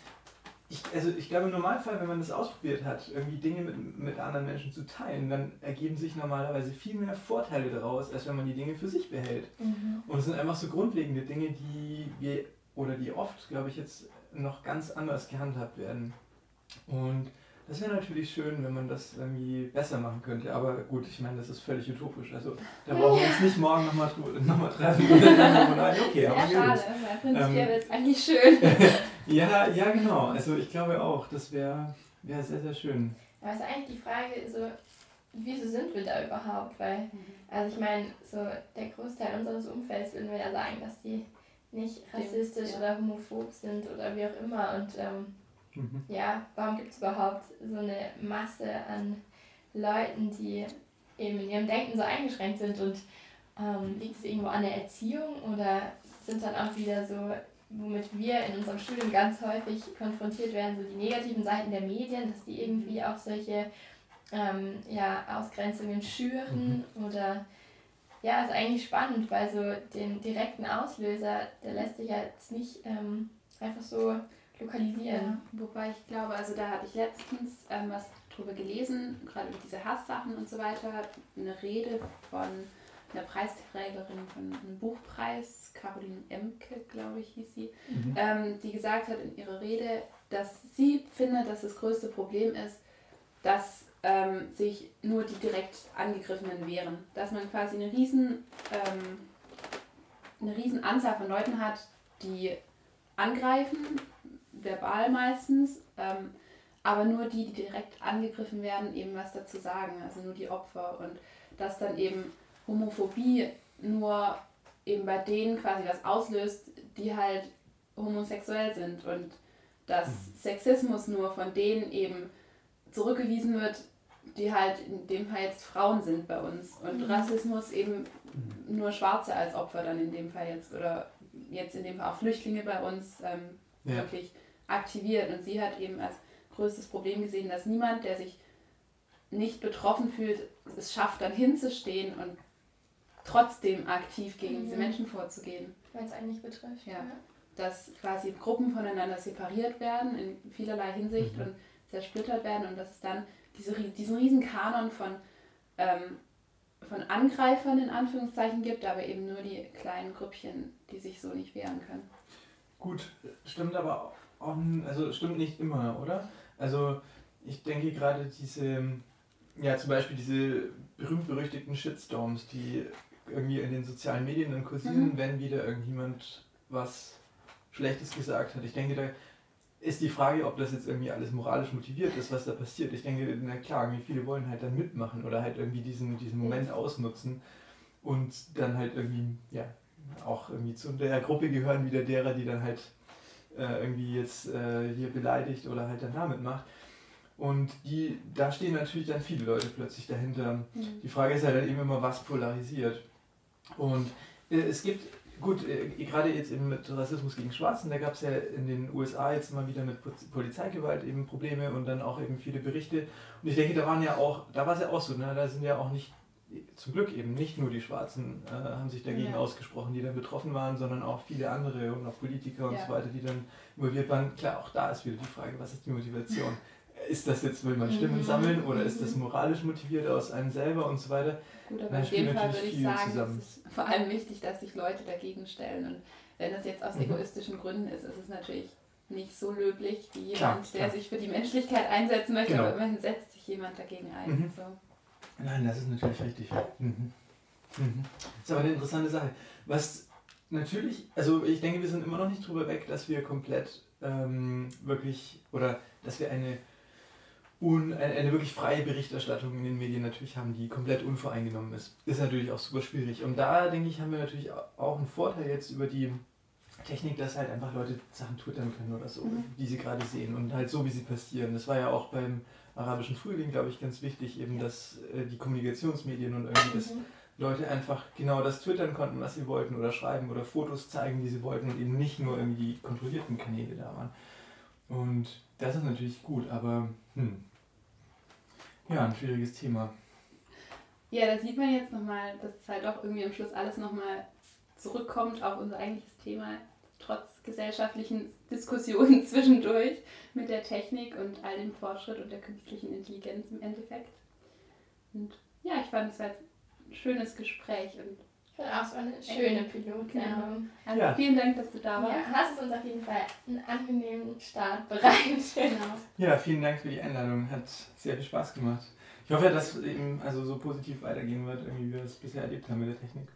ich, also ich glaube im Normalfall, wenn man das ausprobiert hat, irgendwie Dinge mit, mit anderen Menschen zu teilen, dann ergeben sich normalerweise viel mehr Vorteile daraus, als wenn man die Dinge für sich behält. Mhm. Und es sind einfach so grundlegende Dinge, die wir oder die oft, glaube ich, jetzt noch ganz anders gehandhabt werden. Und das wäre natürlich schön, wenn man das irgendwie besser machen könnte. Aber gut, ich meine, das ist völlig utopisch. Also da brauchen wir uns nicht morgen nochmal noch mal treffen und dann sagen wir, okay, Sehr aber schade, weil prinzipiell ähm, wäre es eigentlich schön. ja, ja, genau. Also ich glaube auch, das wäre wär sehr, sehr schön. Aber es ist eigentlich die Frage, so, wieso sind wir da überhaupt? Weil, also ich meine, so der Großteil unseres Umfelds würden wir ja sagen, dass die nicht rassistisch ja. oder homophob sind oder wie auch immer. Und ähm, mhm. ja, warum gibt es überhaupt so eine Masse an Leuten, die eben in ihrem Denken so eingeschränkt sind und ähm, liegt es irgendwo an der Erziehung oder sind dann auch wieder so, womit wir in unserem Studium ganz häufig konfrontiert werden, so die negativen Seiten der Medien, dass die irgendwie auch solche ähm, ja, Ausgrenzungen schüren mhm. oder ja, ist eigentlich spannend, weil so den direkten Auslöser, der lässt sich ja jetzt nicht ähm, einfach so lokalisieren. Ja, wobei ich glaube, also da hatte ich letztens ähm, was drüber gelesen, gerade über diese Hasssachen und so weiter, eine Rede von einer Preisträgerin von einem Buchpreis, Caroline Emke, glaube ich, hieß sie, mhm. ähm, die gesagt hat in ihrer Rede, dass sie findet, dass das größte Problem ist, dass ähm, sich nur die direkt angegriffenen wehren. Dass man quasi eine riesen, ähm, eine riesen Anzahl von Leuten hat, die angreifen, verbal meistens, ähm, aber nur die, die direkt angegriffen werden, eben was dazu sagen, also nur die Opfer und dass dann eben Homophobie nur eben bei denen quasi was auslöst, die halt homosexuell sind und dass mhm. Sexismus nur von denen eben zurückgewiesen wird, die halt in dem Fall jetzt Frauen sind bei uns. Und mhm. Rassismus eben mhm. nur Schwarze als Opfer dann in dem Fall jetzt oder jetzt in dem Fall auch Flüchtlinge bei uns ähm, ja. wirklich aktiviert. Und sie hat eben als größtes Problem gesehen, dass niemand, der sich nicht betroffen fühlt, es schafft, dann hinzustehen und trotzdem aktiv gegen mhm. diese Menschen vorzugehen. Weil es eigentlich betrifft. Ja. ja. Dass quasi Gruppen voneinander separiert werden in vielerlei Hinsicht mhm. und zersplittert werden und dass es dann diese, diesen riesen Kanon von, ähm, von Angreifern in Anführungszeichen gibt, aber eben nur die kleinen Grüppchen, die sich so nicht wehren können. Gut, stimmt aber auch, also stimmt nicht immer, oder? Also ich denke gerade diese, ja zum Beispiel diese berühmt-berüchtigten Shitstorms, die irgendwie in den sozialen Medien dann kursieren, mhm. wenn wieder irgendjemand was Schlechtes gesagt hat. Ich denke, da ist die Frage, ob das jetzt irgendwie alles moralisch motiviert ist, was da passiert. Ich denke, na klar, irgendwie viele wollen halt dann mitmachen oder halt irgendwie diesen, diesen Moment ausnutzen und dann halt irgendwie, ja, auch irgendwie zu der Gruppe gehören, wieder derer, die dann halt äh, irgendwie jetzt äh, hier beleidigt oder halt dann damit macht. Und die, da stehen natürlich dann viele Leute plötzlich dahinter. Mhm. Die Frage ist halt dann eben immer, was polarisiert. Und äh, es gibt gut, äh, gerade jetzt eben mit Rassismus gegen Schwarzen, da gab es ja in den USA jetzt mal wieder mit Polizeigewalt eben Probleme und dann auch eben viele Berichte. Und ich denke, da waren ja auch, da war es ja auch so, ne? da sind ja auch nicht, zum Glück eben nicht nur die Schwarzen äh, haben sich dagegen ja. ausgesprochen, die dann betroffen waren, sondern auch viele andere und auch Politiker und ja. so weiter, die dann involviert waren. Klar, auch da ist wieder die Frage, was ist die Motivation? ist das jetzt, will man Stimmen mhm. sammeln oder ist das mhm. moralisch motiviert aus einem selber und so weiter? Gut, aber in dem Fall würde ich sagen, zusammen. es ist vor allem wichtig, dass sich Leute dagegen stellen. Und wenn das jetzt aus mhm. egoistischen Gründen ist, ist es natürlich nicht so löblich wie jemand, klar, der klar. sich für die Menschlichkeit einsetzen möchte, genau. aber immerhin setzt sich jemand dagegen ein. Mhm. So. Nein, das ist natürlich richtig. Mhm. Mhm. Das ist aber eine interessante Sache. Was natürlich, also ich denke, wir sind immer noch nicht drüber weg, dass wir komplett ähm, wirklich oder dass wir eine und eine, wirklich freie Berichterstattung in den Medien natürlich haben, die komplett unvoreingenommen ist. Ist natürlich auch super schwierig. Und da, denke ich, haben wir natürlich auch einen Vorteil jetzt über die Technik, dass halt einfach Leute Sachen twittern können oder so, mhm. die sie gerade sehen und halt so, wie sie passieren. Das war ja auch beim arabischen Frühling, glaube ich, ganz wichtig, eben, dass äh, die Kommunikationsmedien und irgendwie das mhm. Leute einfach genau das twittern konnten, was sie wollten oder schreiben oder Fotos zeigen, die sie wollten und eben nicht nur irgendwie die kontrollierten Kanäle da waren. Und das ist natürlich gut, aber hm, ja, ein schwieriges Thema. Ja, da sieht man jetzt nochmal, dass es halt doch irgendwie am Schluss alles nochmal zurückkommt auf unser eigentliches Thema, trotz gesellschaftlichen Diskussionen zwischendurch mit der Technik und all dem Fortschritt und der künstlichen Intelligenz im Endeffekt. Und ja, ich fand es halt ein schönes Gespräch und auch so eine schöne Pilotsendung. Also ja. vielen Dank, dass du da warst. Ja, hast es uns auf jeden Fall einen angenehmen Start bereitet. Genau. Ja, vielen Dank für die Einladung. Hat sehr viel Spaß gemacht. Ich hoffe, dass es eben also so positiv weitergehen wird, wie wir es bisher erlebt haben mit der Technik.